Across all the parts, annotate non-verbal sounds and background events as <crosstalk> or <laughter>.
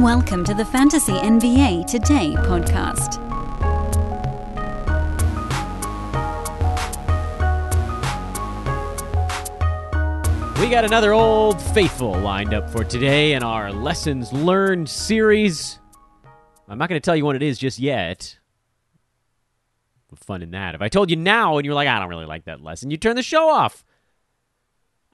Welcome to the Fantasy NBA Today podcast. We got another old faithful lined up for today in our lessons learned series. I'm not going to tell you what it is just yet. Fun in that. If I told you now and you're like, I don't really like that lesson, you turn the show off.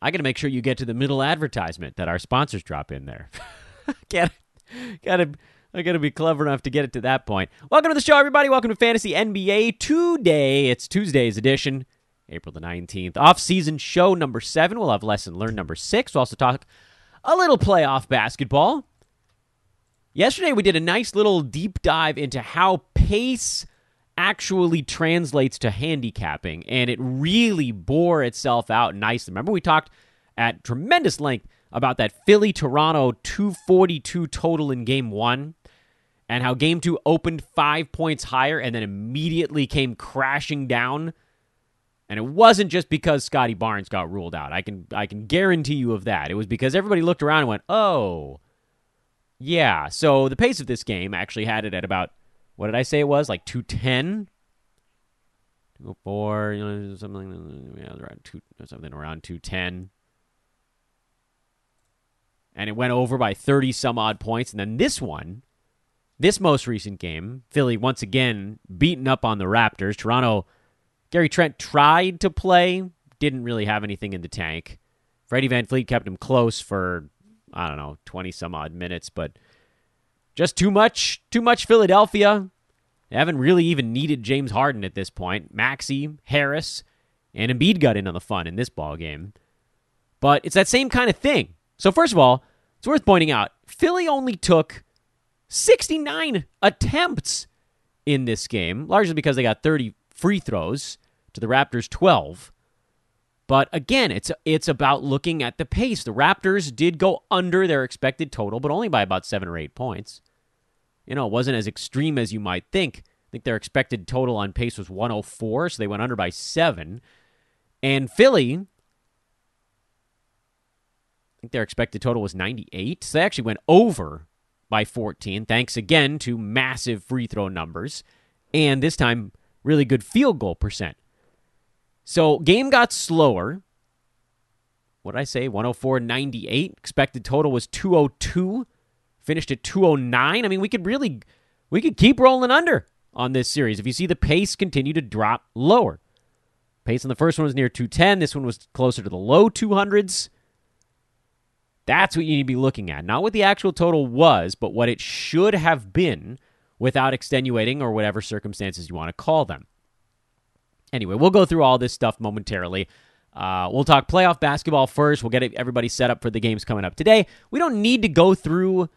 I got to make sure you get to the middle advertisement that our sponsors drop in there. <laughs> Get <laughs> gotta I gotta be clever enough to get it to that point. Welcome to the show, everybody. Welcome to Fantasy NBA. Today, it's Tuesday's edition, April the 19th. Off-season show number seven. We'll have lesson learned number six. We'll also talk a little playoff basketball. Yesterday we did a nice little deep dive into how pace actually translates to handicapping, and it really bore itself out nicely. Remember, we talked at tremendous length about that Philly Toronto 242 total in game one and how game two opened five points higher and then immediately came crashing down. And it wasn't just because Scottie Barnes got ruled out. I can I can guarantee you of that. It was because everybody looked around and went, "Oh, yeah." So the pace of this game actually had it at about what did I say it was like 210, 204, you know, something yeah, around two, something around 210 and it went over by 30 some odd points. And then this one, this most recent game, Philly once again beaten up on the Raptors. Toronto, Gary Trent tried to play, didn't really have anything in the tank. Freddie VanVleet kept him close for, I don't know, 20 some odd minutes, but just too much, too much Philadelphia. They haven't really even needed James Harden at this point. Maxey, Harris, and Embiid got in on the fun in this ball game. But it's that same kind of thing. So, first of all, it's worth pointing out Philly only took 69 attempts in this game, largely because they got 30 free throws to the Raptors 12. But again, it's it's about looking at the pace. The Raptors did go under their expected total, but only by about 7 or 8 points. You know, it wasn't as extreme as you might think. I think their expected total on pace was 104, so they went under by 7. And Philly think their expected total was 98. So they actually went over by 14, thanks again to massive free throw numbers and this time really good field goal percent. So game got slower. What did I say? 104 98. Expected total was 202. Finished at 209. I mean, we could really we could keep rolling under on this series if you see the pace continue to drop lower. Pace on the first one was near 210. This one was closer to the low 200s. That's what you need to be looking at. Not what the actual total was, but what it should have been without extenuating or whatever circumstances you want to call them. Anyway, we'll go through all this stuff momentarily. Uh, we'll talk playoff basketball first. We'll get everybody set up for the games coming up today. We don't need to go through,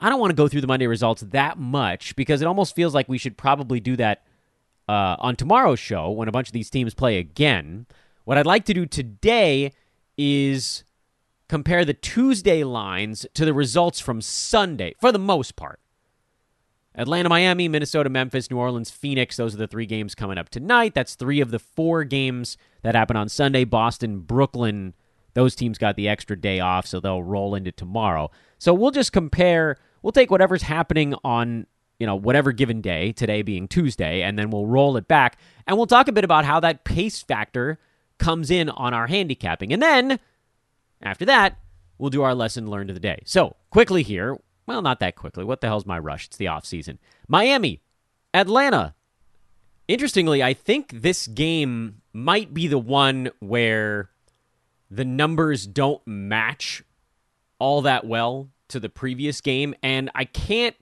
I don't want to go through the Monday results that much because it almost feels like we should probably do that uh, on tomorrow's show when a bunch of these teams play again. What I'd like to do today is compare the Tuesday lines to the results from Sunday for the most part. Atlanta, Miami, Minnesota, Memphis, New Orleans, Phoenix. Those are the three games coming up tonight. That's three of the four games that happen on Sunday. Boston, Brooklyn, those teams got the extra day off, so they'll roll into tomorrow. So we'll just compare. We'll take whatever's happening on, you know, whatever given day, today being Tuesday, and then we'll roll it back. And we'll talk a bit about how that pace factor comes in on our handicapping. And then after that, we'll do our lesson learned of the day. So, quickly here, well, not that quickly. What the hell's my rush? It's the off season. Miami, Atlanta. Interestingly, I think this game might be the one where the numbers don't match all that well to the previous game, and I can't.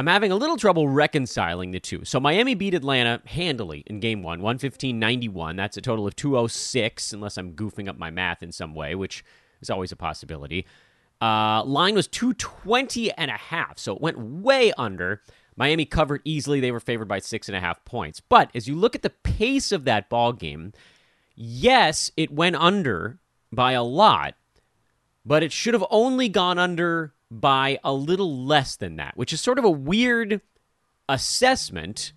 I'm having a little trouble reconciling the two. So Miami beat Atlanta handily in game one, 115 91. That's a total of 206, unless I'm goofing up my math in some way, which is always a possibility. Uh, line was 220 and a half, so it went way under. Miami covered easily. They were favored by six and a half points. But as you look at the pace of that ball game, yes, it went under by a lot, but it should have only gone under by a little less than that, which is sort of a weird assessment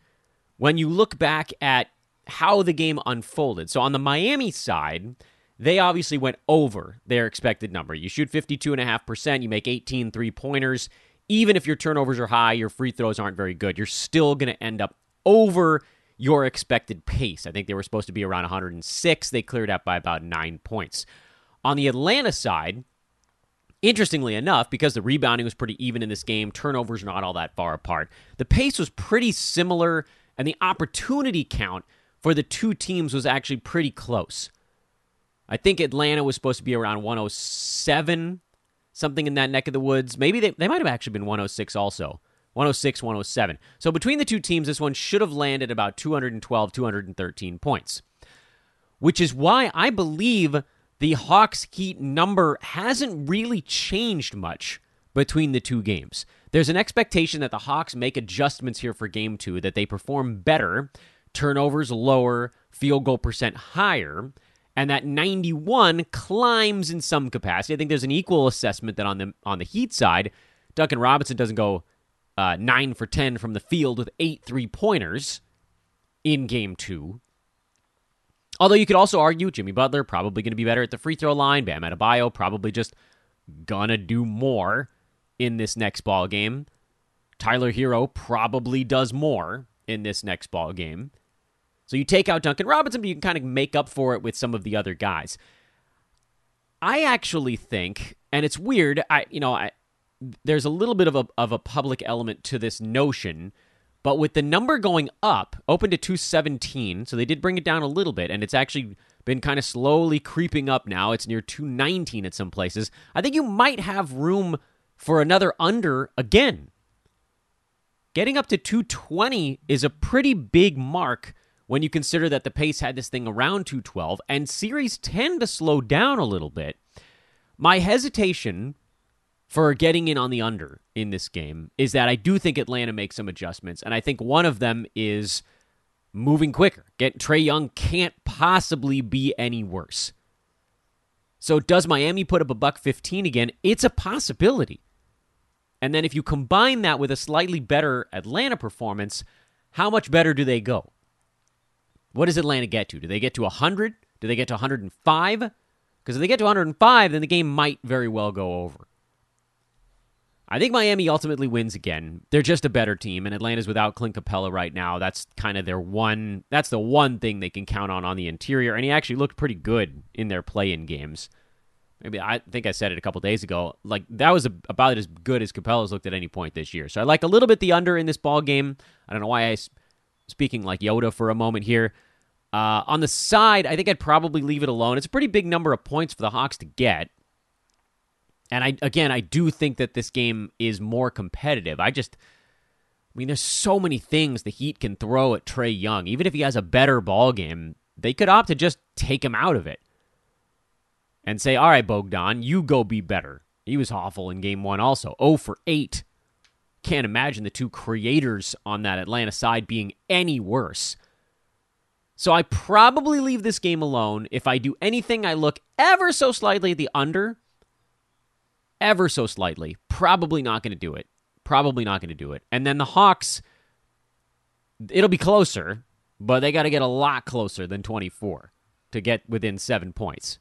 when you look back at how the game unfolded. So on the Miami side, they obviously went over their expected number. You shoot 52.5%, you make 18 three pointers. even if your turnovers are high, your free throws aren't very good, you're still going to end up over your expected pace. I think they were supposed to be around 106. They cleared out by about nine points. On the Atlanta side, interestingly enough, because the rebounding was pretty even in this game, turnovers not all that far apart, the pace was pretty similar, and the opportunity count for the two teams was actually pretty close. I think Atlanta was supposed to be around 107, something in that neck of the woods. Maybe they, they might have actually been 106 also. 106, 107. So between the two teams, this one should have landed about 212, 213 points. Which is why I believe the Hawks Heat number hasn't really changed much between the two games. There's an expectation that the Hawks make adjustments here for game two, that they perform better, turnovers lower, field goal percent higher, and that 91 climbs in some capacity. I think there's an equal assessment that on the on the Heat side, Duncan Robinson doesn't go uh, nine for 10 from the field with eight three pointers in game two. Although you could also argue Jimmy Butler probably going to be better at the free throw line. Bam Adebayo probably just gonna do more in this next ball game. Tyler Herro probably does more in this next ball game. So you take out Duncan Robinson, but you can kind of make up for it with some of the other guys. I actually think, and it's weird. I you know I there's a little bit of a of a public element to this notion, but with the number going up, open to 217, so they did bring it down a little bit, and it's actually been kind of slowly creeping up now. It's near 219 at some places. I think you might have room for another under again. Getting up to 220 is a pretty big mark when you consider that the pace had this thing around 212 and series tend to slow down a little bit. My hesitation for getting in on the under in this game is that I do think Atlanta makes some adjustments, and I think one of them is moving quicker. Get Trae Young can't possibly be any worse. So does Miami put up a buck 15 again? It's a possibility. And then if you combine that with a slightly better Atlanta performance, how much better do they go? What does Atlanta get to? Do they get to 100? Do they get to 105? Because if they get to 105, then the game might very well go over. I think Miami ultimately wins again. They're just a better team, and Atlanta's without Clint Capela right now. That's kind of their one. That's the one thing they can count on on the interior, and he actually looked pretty good in their play-in games. Maybe I think I said it a couple days ago. Like that was about as good as Capela's looked at any point this year. So I like a little bit the under in this ball game. I don't know why I speaking like Yoda for a moment here. Uh, on the side, I think I'd probably leave it alone. It's a pretty big number of points for the Hawks to get. And I again, I do think that this game is more competitive. I just I mean, there's so many things the Heat can throw at Trae Young. Even if he has a better ball game, they could opt to just take him out of it and say, "All right, Bogdan, you go be better." He was awful in game one, also 0 for 8. Can't imagine the two creators on that Atlanta side being any worse. So I probably leave this game alone. If I do anything, I look ever so slightly at the under ever so slightly. Probably not going to do it. Probably not going to do it. And then the Hawks, it'll be closer, but they got to get a lot closer than 24 to get within seven points.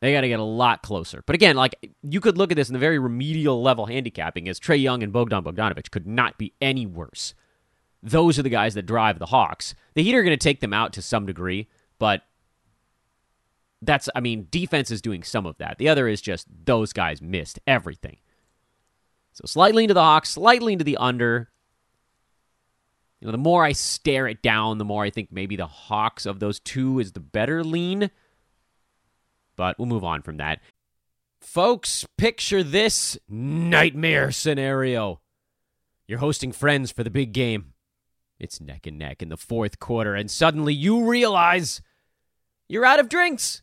They got to get a lot closer. But again, like you could look at this in the very remedial level handicapping as Trae Young and Bogdan Bogdanovich could not be any worse. Those are the guys that drive the Hawks. The Heat are going to take them out to some degree, but that's I mean, defense is doing some of that. The other is just those guys missed everything. So slightly into the Hawks, slightly into the under. You know, the more I stare it down, the more I think maybe the Hawks of those two is the better lean. But we'll move on from that. Folks, picture this nightmare scenario. You're hosting friends for the big game. It's neck and neck in the fourth quarter, and suddenly you realize you're out of drinks.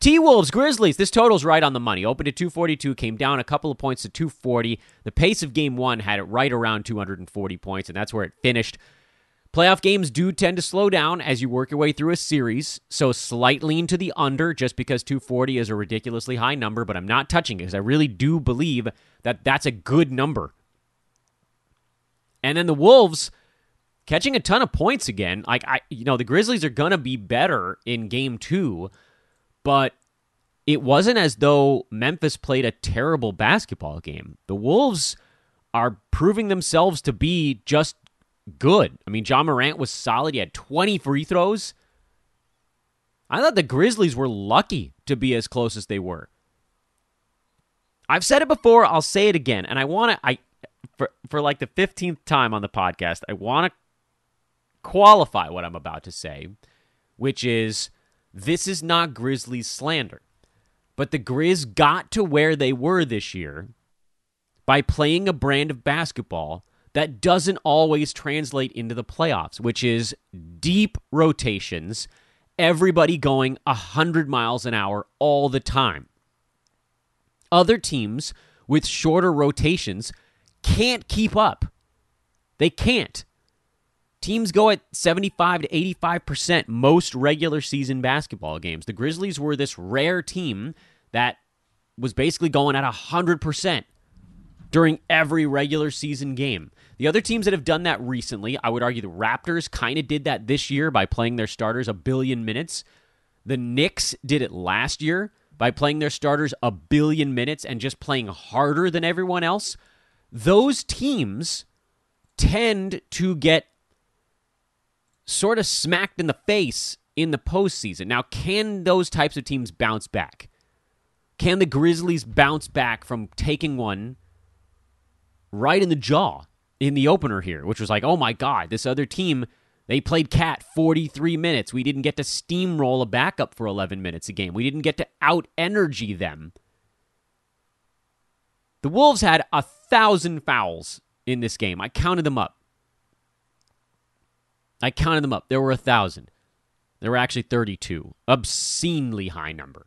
T Wolves, Grizzlies. This total's right on the money. Opened at 242, came down a couple of points to 240. The pace of game one had it right around 240 points, and that's where it finished. Playoff games do tend to slow down as you work your way through a series, so slight lean to the under just because 240 is a ridiculously high number, but I'm not touching it because I really do believe that that's a good number. And then the Wolves catching a ton of points again. Like I you know, the Grizzlies are going to be better in game 2, but it wasn't as though Memphis played a terrible basketball game. The Wolves are proving themselves to be just good. I mean, John Morant was solid. He had 20 free throws. I thought the Grizzlies were lucky to be as close as they were. I've said it before, I'll say it again, and I want to I for for like the 15th time on the podcast, I want to qualify what I'm about to say, which is this is not Grizzlies slander. But the Grizz got to where they were this year by playing a brand of basketball that doesn't always translate into the playoffs, which is deep rotations, everybody going 100 miles an hour all the time. Other teams with shorter rotations can't keep up. They can't. Teams go at 75 to 85% most regular season basketball games. The Grizzlies were this rare team that was basically going at 100% during every regular season game. The other teams that have done that recently, I would argue the Raptors kind of did that this year by playing their starters a billion minutes. The Knicks did it last year by playing their starters a billion minutes and just playing harder than everyone else. Those teams tend to get sort of smacked in the face in the postseason. Now, can those types of teams bounce back? Can the Grizzlies bounce back from taking one right in the jaw in the opener here, which was like, oh my God, this other team, they played KAT 43 minutes. We didn't get to steamroll a backup for 11 minutes a game. We didn't get to out energy them. The Wolves had a thousand fouls in this game. I counted them up. I counted them up. There were a thousand. There were actually 32. Obscenely high number.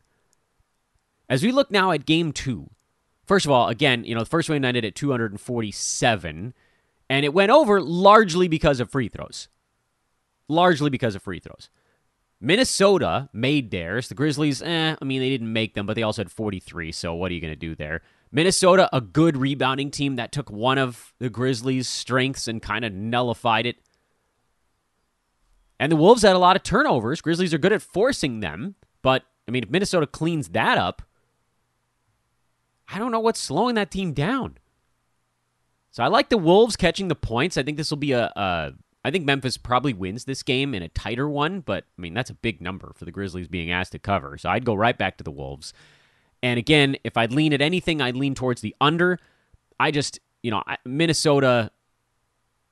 As we look now at game two, First of all, again, you know, the first one ended at 247, and it went over largely because of free throws. Largely because of free throws. Minnesota made theirs. The Grizzlies, eh, I mean, they didn't make them, but they also had 43, so what are you going to do there? Minnesota, a good rebounding team that took one of the Grizzlies' strengths and kind of nullified it. And the Wolves had a lot of turnovers. Grizzlies are good at forcing them, but, I mean, if Minnesota cleans that up, I don't know what's slowing that team down. So I like the Wolves catching the points. I think this will be a, a. I think Memphis probably wins this game in a tighter one, but I mean that's a big number for the Grizzlies being asked to cover. So I'd go right back to the Wolves. And again, if I'd lean at anything, I'd lean towards the under. I just, you know, Minnesota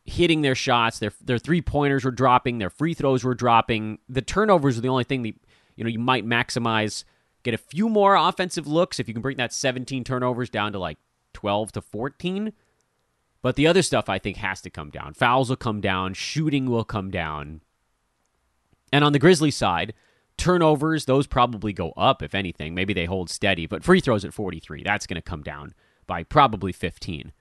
hitting their shots, their their three pointers were dropping, their free throws were dropping. The turnovers are the only thing that you know you might maximize get a few more offensive looks if you can bring that 17 turnovers down to like 12 to 14. But the other stuff I think has to come down. Fouls will come down, shooting will come down. And on the Grizzlies side, turnovers, those probably go up, if anything. Maybe they hold steady, but free throws at 43, that's going to come down by probably 15.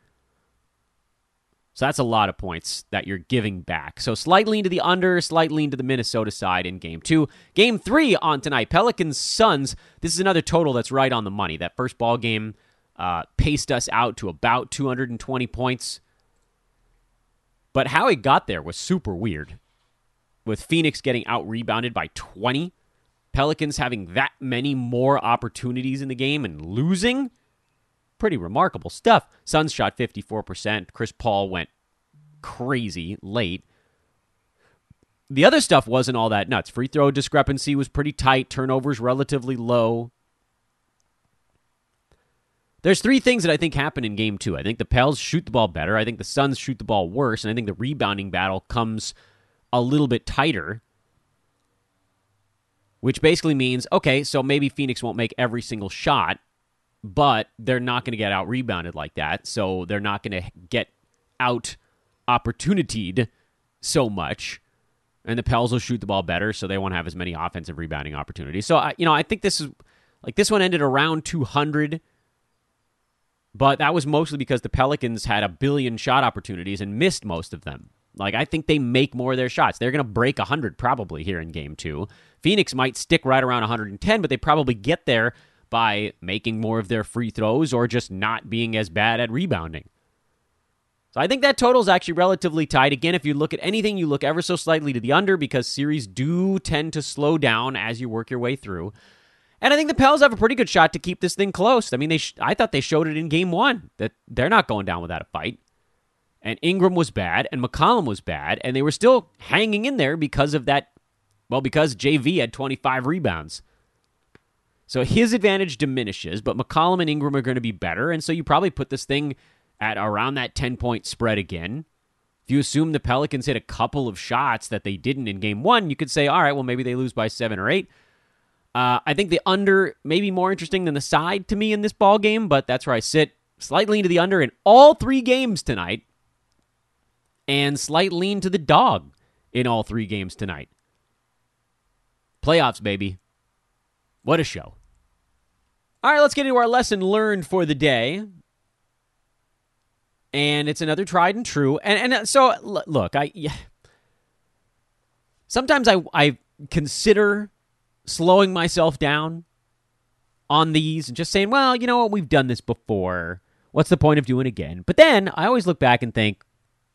So that's a lot of points that you're giving back. So slight lean to the under, slight lean to the Minnesota side in game two. Game three on tonight, Pelicans Suns. This is another total that's right on the money. That first ball game uh, paced us out to about 220 points. But how it got there was super weird. With Phoenix getting out rebounded by 20, Pelicans having that many more opportunities in the game and losing pretty remarkable stuff. Suns shot 54%. Chris Paul went crazy late. The other stuff wasn't all that nuts. Free throw discrepancy was pretty tight, turnovers relatively low. There's three things that I think happen in game two. I think the Pels shoot the ball better. I think the Suns shoot the ball worse. And I think the rebounding battle comes a little bit tighter, which basically means okay, so maybe Phoenix won't make every single shot, but they're not going to get out rebounded like that. So they're not going to get out opportunityed so much. And the Pels will shoot the ball better, so they won't have as many offensive rebounding opportunities. So, I, you know, I think this is like this one ended around 200 but that was mostly because the Pelicans had a billion shot opportunities and missed most of them. Like I think they make more of their shots. They're going to break 100 probably here in game 2. Phoenix might stick right around 110, but they probably get there by making more of their free throws or just not being as bad at rebounding. So I think that total is actually relatively tight. Again, if you look at anything, you look ever so slightly to the under because series do tend to slow down as you work your way through. And I think the Pels have a pretty good shot to keep this thing close. I mean, they sh- I thought they showed it in game one that they're not going down without a fight. And Ingram was bad, and McCollum was bad, and they were still hanging in there because of that. Well, because JV had 25 rebounds. So his advantage diminishes, but McCollum and Ingram are going to be better. And so you probably put this thing at around that 10 point spread again. If you assume the Pelicans hit a couple of shots that they didn't in game one, you could say, all right, well, maybe they lose by seven or eight. Uh, I think the under may be more interesting than the side to me in this ball game, but that's where I sit. Slight lean to the under in all three games tonight, and slight lean to the dog in all three games tonight. Playoffs, baby. What a show. All right, let's get into our lesson learned for the day. And it's another tried and true. And and uh, so look, I yeah, sometimes I I consider slowing myself down on these and just saying, well, you know what, we've done this before. What's the point of doing again? But then I always look back and think,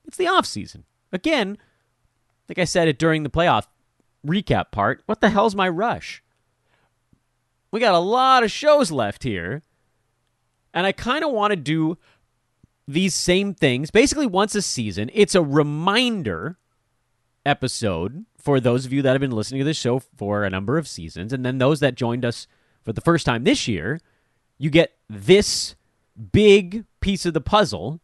it's the off season. Again, like I said it during the playoff recap part, what the hell's my rush? We got a lot of shows left here. And I kind of want to do these same things basically once a season. It's a reminder episode for those of you that have been listening to this show for a number of seasons, and then those that joined us for the first time this year, you get this big piece of the puzzle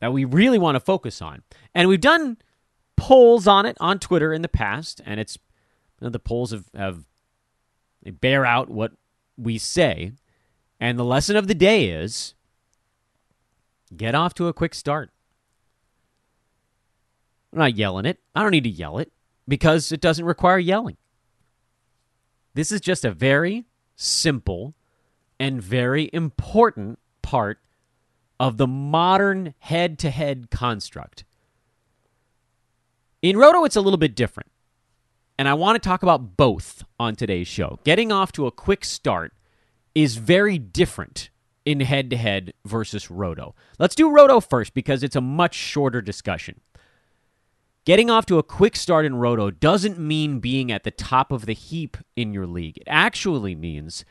that we really want to focus on. And we've done polls on it on Twitter in the past, and it's you know, the polls have, have they bear out what we say. And the lesson of the day is get off to a quick start. I'm not yelling it. I don't need to yell it because it doesn't require yelling. This is just a very simple and very important part of the modern head to head construct. In Roto, it's a little bit different. And I want to talk about both on today's show. Getting off to a quick start is very different in head to head versus Roto. Let's do Roto first because it's a much shorter discussion. Getting off to a quick start in Roto doesn't mean being at the top of the heap in your league. It actually means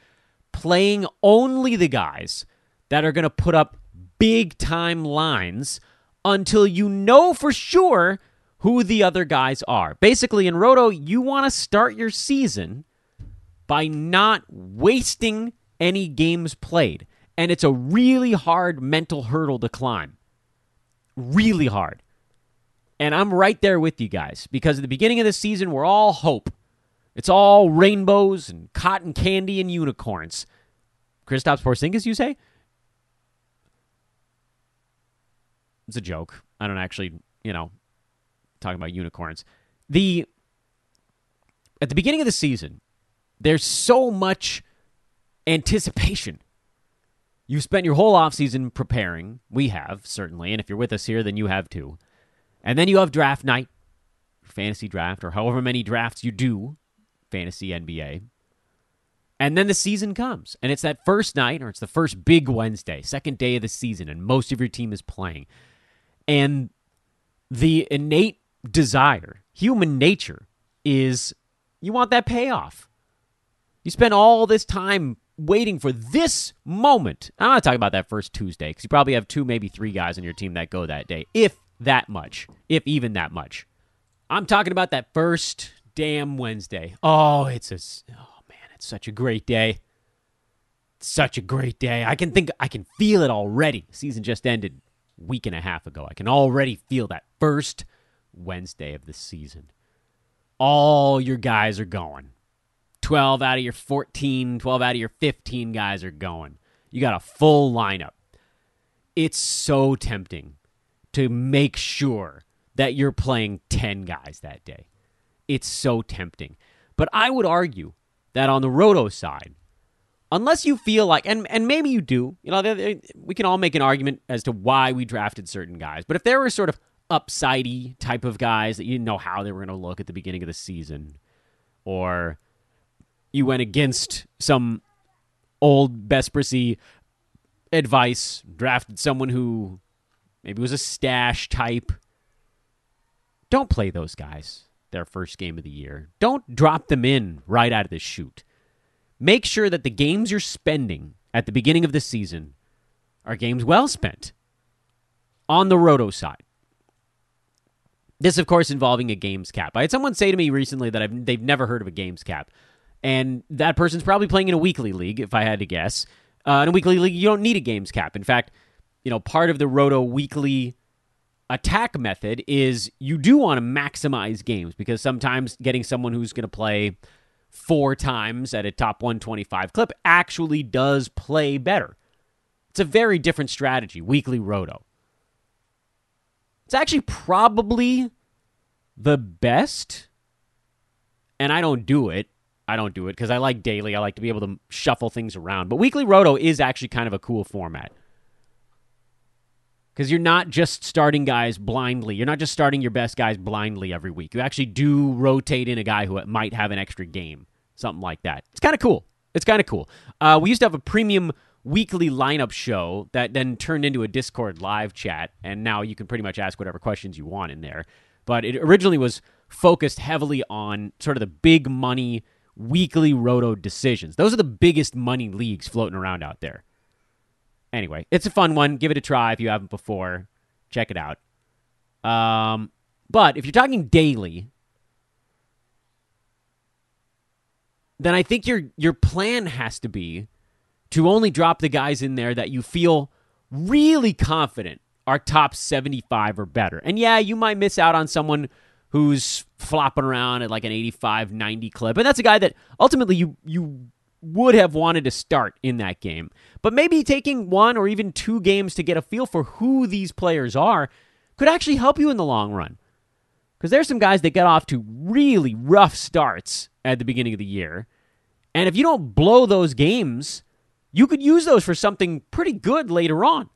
playing only the guys that are going to put up big time lines until you know for sure who the other guys are. Basically, in Roto, you want to start your season by not wasting any games played. And it's a really hard mental hurdle to climb. Really hard. And I'm right there with you guys because at the beginning of the season, we're all hope. It's all rainbows and cotton candy and unicorns. Kristaps Porzingis, you say? It's a joke. I don't actually, you know, talking about unicorns. The at the beginning of the season, there's so much anticipation. You spent your whole offseason preparing. We have, certainly. And if you're with us here, then you have too. And then you have draft night, fantasy draft, or however many drafts you do, fantasy NBA. And then the season comes, and it's that first night, or it's the first big Wednesday, second day of the season, and most of your team is playing. And the innate desire, human nature, is you want that payoff. You spend all this time waiting for this moment. I'm not talking about that first Tuesday because you probably have two, maybe three guys on your team that go that day, if that much, if even that much. I'm talking about that first damn Wednesday. Oh, it's a oh man, it's such a great day. Such a great day. I can think I can feel it already. Season just ended week and a half ago. I can already feel that first Wednesday of the season. All your guys are going. 12 out of your 14, 12 out of your 15 guys are going. You got a full lineup. It's so tempting to make sure that you're playing 10 guys that day. It's so tempting. But I would argue that on the roto side, unless you feel like, and, and maybe you do, you know, we can all make an argument as to why we drafted certain guys. But if there were sort of upsidey type of guys that you didn't know how they were going to look at the beginning of the season, or you went against some old Bespressy advice, drafted someone who maybe was a stash type. Don't play those guys their first game of the year. Don't drop them in right out of the chute. Make sure that the games you're spending at the beginning of the season are games well spent on the roto side. This, of course, involving a games cap. I had someone say to me recently that I've, they've never heard of a games cap. And that person's probably playing in a weekly league, if I had to guess. Uh, in a weekly league, you don't need a games cap. In fact, you know, part of the Roto weekly attack method is you do want to maximize games because sometimes getting someone who's going to play four times at a top 125 clip actually does play better. It's a very different strategy, weekly roto. It's actually probably the best, and I don't do it. I don't do it because I like daily. I like to be able to shuffle things around. But weekly roto is actually kind of a cool format because you're not just starting guys blindly. You're not just starting your best guys blindly every week. You actually do rotate in a guy who might have an extra game, something like that. It's kind of cool. It's kind of cool. Uh, we used to have a premium weekly lineup show that then turned into a Discord live chat, and now you can pretty much ask whatever questions you want in there. But it originally was focused heavily on sort of the big money weekly roto decisions. Those are the biggest money leagues floating around out there. Anyway, it's a fun one. Give it a try if you haven't before. Check it out. Um, but if you're talking daily, then I think your your plan has to be to only drop the guys in there that you feel really confident are top 75 or better. And yeah, you might miss out on someone who's flopping around at like an 85 90 clip. And that's a guy that ultimately you you would have wanted to start in that game. But maybe taking one or even two games to get a feel for who these players are could actually help you in the long run. Because there's some guys that get off to really rough starts at the beginning of the year. And if you don't blow those games, you could use those for something pretty good later on.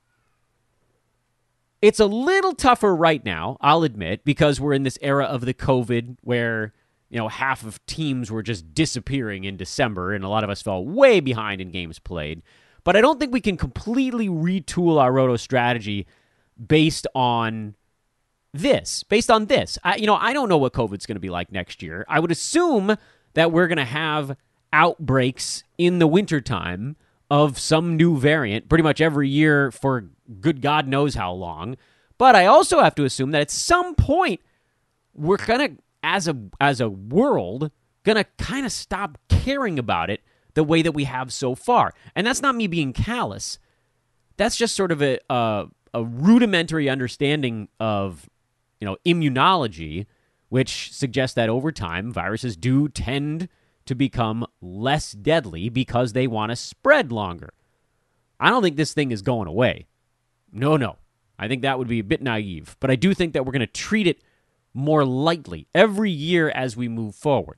It's a little tougher right now, I'll admit, because we're in this era of the COVID where, you know, half of teams were just disappearing in December and a lot of us fell way behind in games played. But I don't think we can completely retool our roto strategy based on this. Based on this. I, you know, I don't know what COVID's going to be like next year. I would assume that we're going to have outbreaks in the wintertime of some new variant pretty much every year for good God knows how long. But I also have to assume that at some point we're gonna, as a as a world, gonna kind of stop caring about it the way that we have so far. And that's not me being callous. That's just sort of a a, a rudimentary understanding of you know immunology, which suggests that over time viruses do tend to become less deadly because they want to spread longer. I don't think this thing is going away. No, no. I think that would be a bit naive, but I do think that we're going to treat it more lightly every year as we move forward.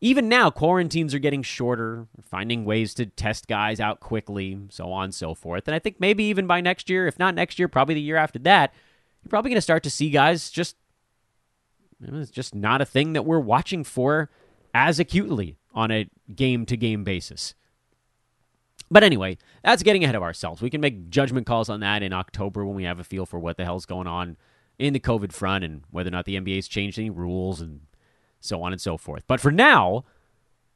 Even now, quarantines are getting shorter, finding ways to test guys out quickly, so on and so forth. And I think maybe even by next year, if not next year, probably the year after that, you're probably going to start to see guys just it's just not a thing that we're watching for as acutely on a game to game basis. But anyway, that's getting ahead of ourselves. We can make judgment calls on that in October when we have a feel for what the hell's going on in the COVID front and whether or not the NBA's changed any rules and so on and so forth. But for now,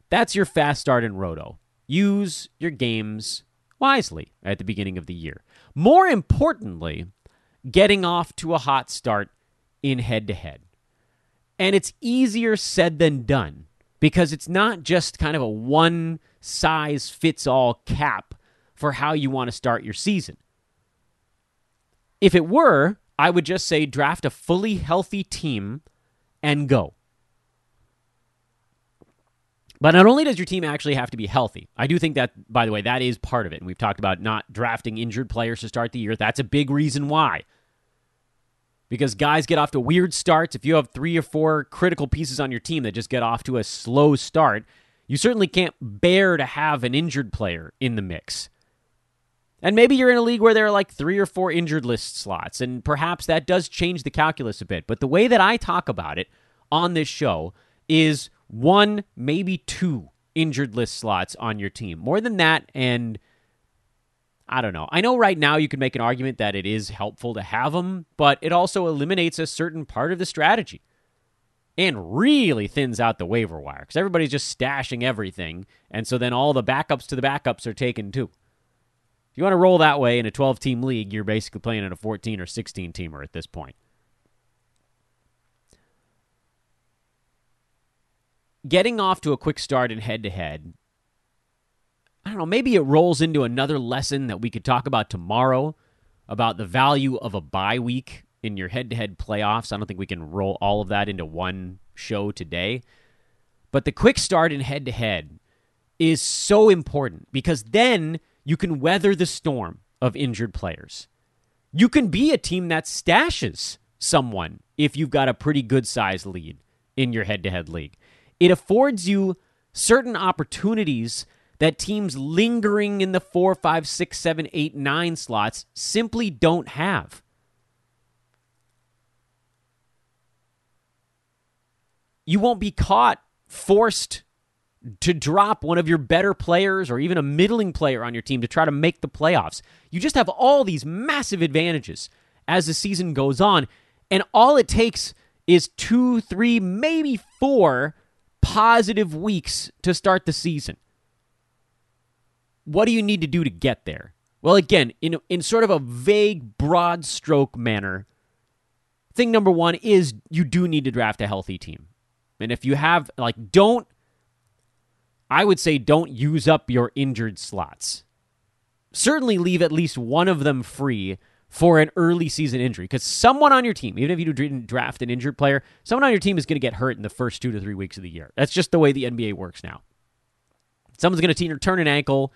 that's your fast start in Roto. Use your games wisely at the beginning of the year. More importantly, getting off to a hot start in head to head. And it's easier said than done because it's not just kind of a one size fits all cap for how you want to start your season. If it were, I would just say draft a fully healthy team and go. But not only does your team actually have to be healthy, I do think that, by the way, that is part of it. And we've talked about not drafting injured players to start the year. That's a big reason why. Because guys get off to weird starts. If you have three or four critical pieces on your team that just get off to a slow start, you certainly can't bear to have an injured player in the mix. And maybe you're in a league where there are like three or four injured list slots, and perhaps that does change the calculus a bit. But the way that I talk about it on this show is one, maybe two injured list slots on your team. More than that, and I don't know. I know right now you could make an argument that it is helpful to have them, but it also eliminates a certain part of the strategy and really thins out the waiver wire because everybody's just stashing everything. And so then all the backups to the backups are taken too. If you want to roll that way in a 12 team league, you're basically playing in a 14 or 16 teamer at this point. getting off to a quick start in head to head, I don't know, maybe it rolls into another lesson that we could talk about tomorrow about the value of a bye week in your head to head playoffs. I don't think we can roll all of that into one show today. But the quick start in head to head is so important because then you can weather the storm of injured players. You can be a team that stashes someone if you've got a pretty good sized lead in your head to head league. It affords you certain opportunities that teams lingering in the four, five, six, seven, eight, nine slots simply don't have. You won't be caught forced to drop one of your better players or even a middling player on your team to try to make the playoffs. You just have all these massive advantages as the season goes on. And all it takes is two, three, maybe four positive weeks to start the season. What do you need to do to get there? Well, again, in, in sort of a vague, broad stroke manner, thing number one is you do need to draft a healthy team. And if you have, like, don't, I would say, don't use up your injured slots. Certainly leave at least one of them free for an early season injury because someone on your team, even if you didn't draft an injured player, someone on your team is going to get hurt in the first two to three weeks of the year. That's just the way the NBA works now. Someone's going to turn an ankle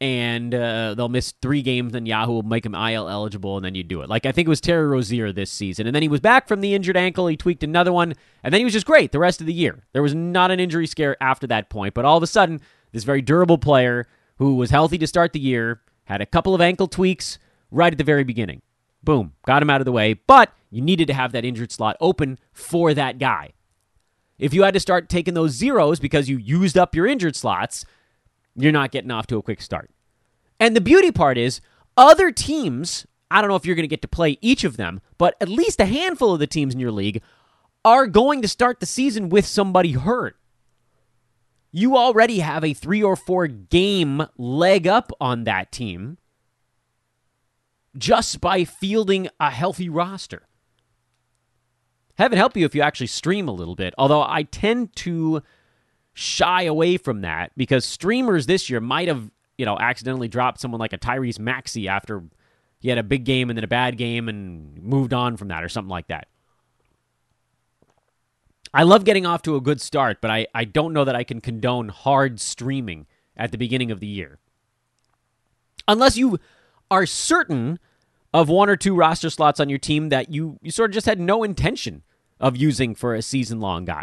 and uh, they'll miss three games, then Yahoo will make him IL eligible, and then you do it. Like I think it was Terry Rozier this season, and then he was back from the injured ankle. He tweaked another one, and then he was just great the rest of the year. There was not an injury scare after that point, but all of a sudden, this very durable player who was healthy to start the year had a couple of ankle tweaks, right at the very beginning. Boom, got him out of the way, but you needed to have that injured slot open for that guy. If you had to start taking those zeros because you used up your injured slots, you're not getting off to a quick start. And the beauty part is, other teams, I don't know if you're going to get to play each of them, but at least a handful of the teams in your league are going to start the season with somebody hurt. You already have a three or four game leg up on that team just by fielding a healthy roster. Heaven help you if you actually stream a little bit, although I tend to shy away from that because streamers this year might have, you know, accidentally dropped someone like a Tyrese Maxey after he had a big game and then a bad game and moved on from that or something like that. I love getting off to a good start, but I, I don't know that I can condone hard streaming at the beginning of the year. Unless you are certain of one or two roster slots on your team that you, you sort of just had no intention of using for a season long guy.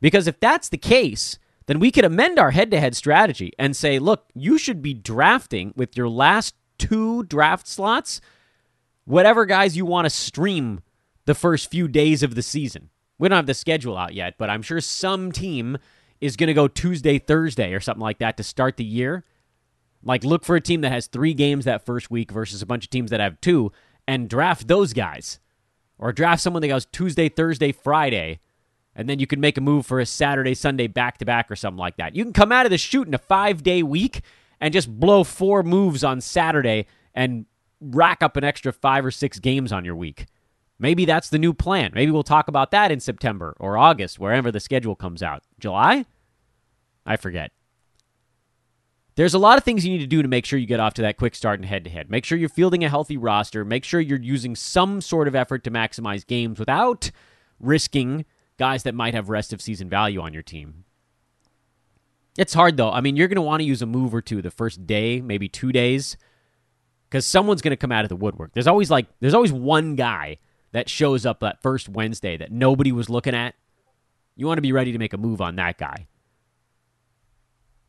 Because if that's the case, then we could amend our head to head strategy and say, look, you should be drafting with your last two draft slots whatever guys you want to stream the first few days of the season. We don't have the schedule out yet, but I'm sure some team is going to go Tuesday, Thursday, or something like that to start the year. Like, look for a team that has three games that first week versus a bunch of teams that have two and draft those guys. Or draft someone that goes Tuesday, Thursday, Friday, and then you can make a move for a Saturday, Sunday back to back or something like that. You can come out of the chute in a five day week and just blow four moves on Saturday and rack up an extra five or six games on your week. Maybe that's the new plan. Maybe we'll talk about that in September or August, wherever the schedule comes out. July? I forget. There's a lot of things you need to do to make sure you get off to that quick start and head to head. Make sure you're fielding a healthy roster. Make sure you're using some sort of effort to maximize games without risking guys that might have rest of season value on your team. It's hard though. I mean, you're going to want to use a move or two the first day, maybe two days, because someone's going to come out of the woodwork. There's always like, there's always one guy that shows up that first Wednesday that nobody was looking at. You want to be ready to make a move on that guy.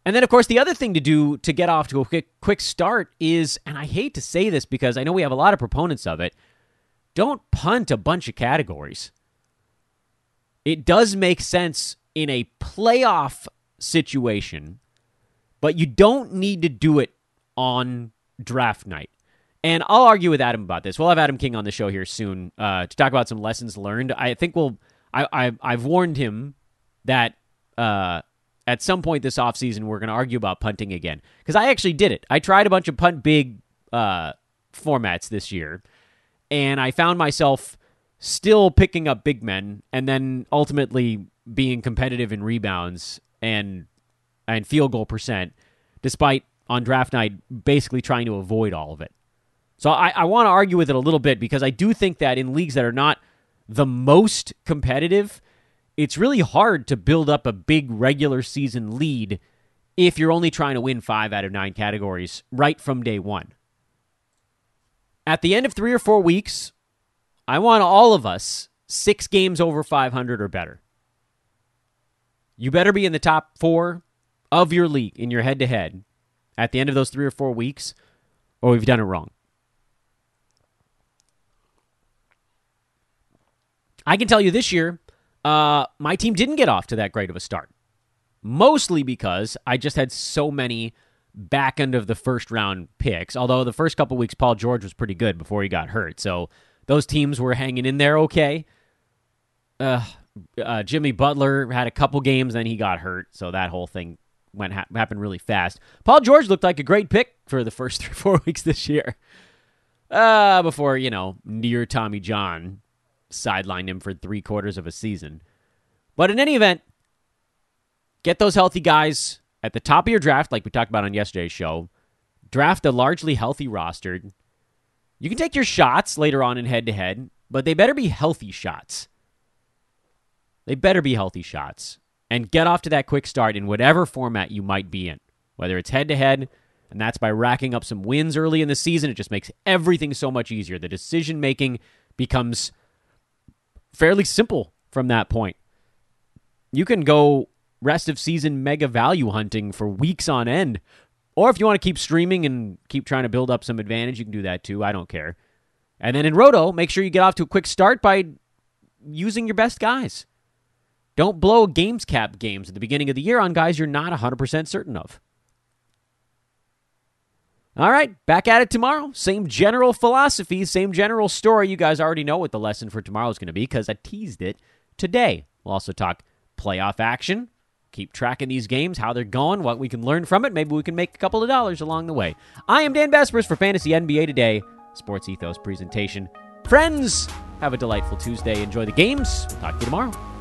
And then, of course, the other thing to do to get off to a quick, quick start is, and I hate to say this because I know we have a lot of proponents of it, don't punt a bunch of categories. It does make sense in a playoff situation, but you don't need to do it on draft night. And I'll argue with Adam about this. We'll have Adam King on the show here soon uh, to talk about some lessons learned. I think we'll. I, I I've warned him that uh, at some point this offseason we're going to argue about punting again because I actually did it. I tried a bunch of punt big uh, formats this year, and I found myself still picking up big men and then ultimately being competitive in rebounds and and field goal percent, despite on draft night basically trying to avoid all of it. So I, I want to argue with it a little bit because I do think that in leagues that are not the most competitive, it's really hard to build up a big regular season lead if you're only trying to win five out of nine categories right from day one. At the end of three or four weeks, I want all of us six games over 500 or better. You better be in the top four of your league in your head to head at the end of those three or four weeks, or we've done it wrong. I can tell you this year, uh, my team didn't get off to that great of a start. Mostly because I just had so many back end of the first round picks. Although the first couple weeks, Paul George was pretty good before he got hurt. So those teams were hanging in there okay. Uh, uh, Jimmy Butler had a couple games, then he got hurt. So that whole thing went ha- happened really fast. Paul George looked like a great pick for the <laughs> first three four weeks this year. Uh, before you know, near Tommy John sidelined him for three quarters of a season. But in any event, get those healthy guys at the top of your draft, like we talked about on yesterday's show. Draft a largely healthy roster. You can take your shots later on in head to head, but they better be healthy shots. They better be healthy shots. And get off to that quick start in whatever format you might be in, whether it's head to head, and that's by racking up some wins early in the season. It just makes everything so much easier. The decision making becomes fairly simple from that point. You can go rest of season mega value hunting for weeks on end. Or if you want to keep streaming and keep trying to build up some advantage, you can do that too. I don't care. And then in Roto, make sure you get off to a quick start by using your best guys. Don't blow games cap games at the beginning of the year on guys you're not 100% certain of. All right, back at it tomorrow. Same general philosophy, same general story. You guys already know what the lesson for tomorrow is going to be because I teased it today. We'll also talk playoff action, keep tracking these games, how they're going, what we can learn from it. Maybe we can make a couple of dollars along the way. I am Dan Besbris for Fantasy NBA Today, Sports Ethos presentation. Friends, have a delightful Tuesday. Enjoy the games. We'll talk to you tomorrow.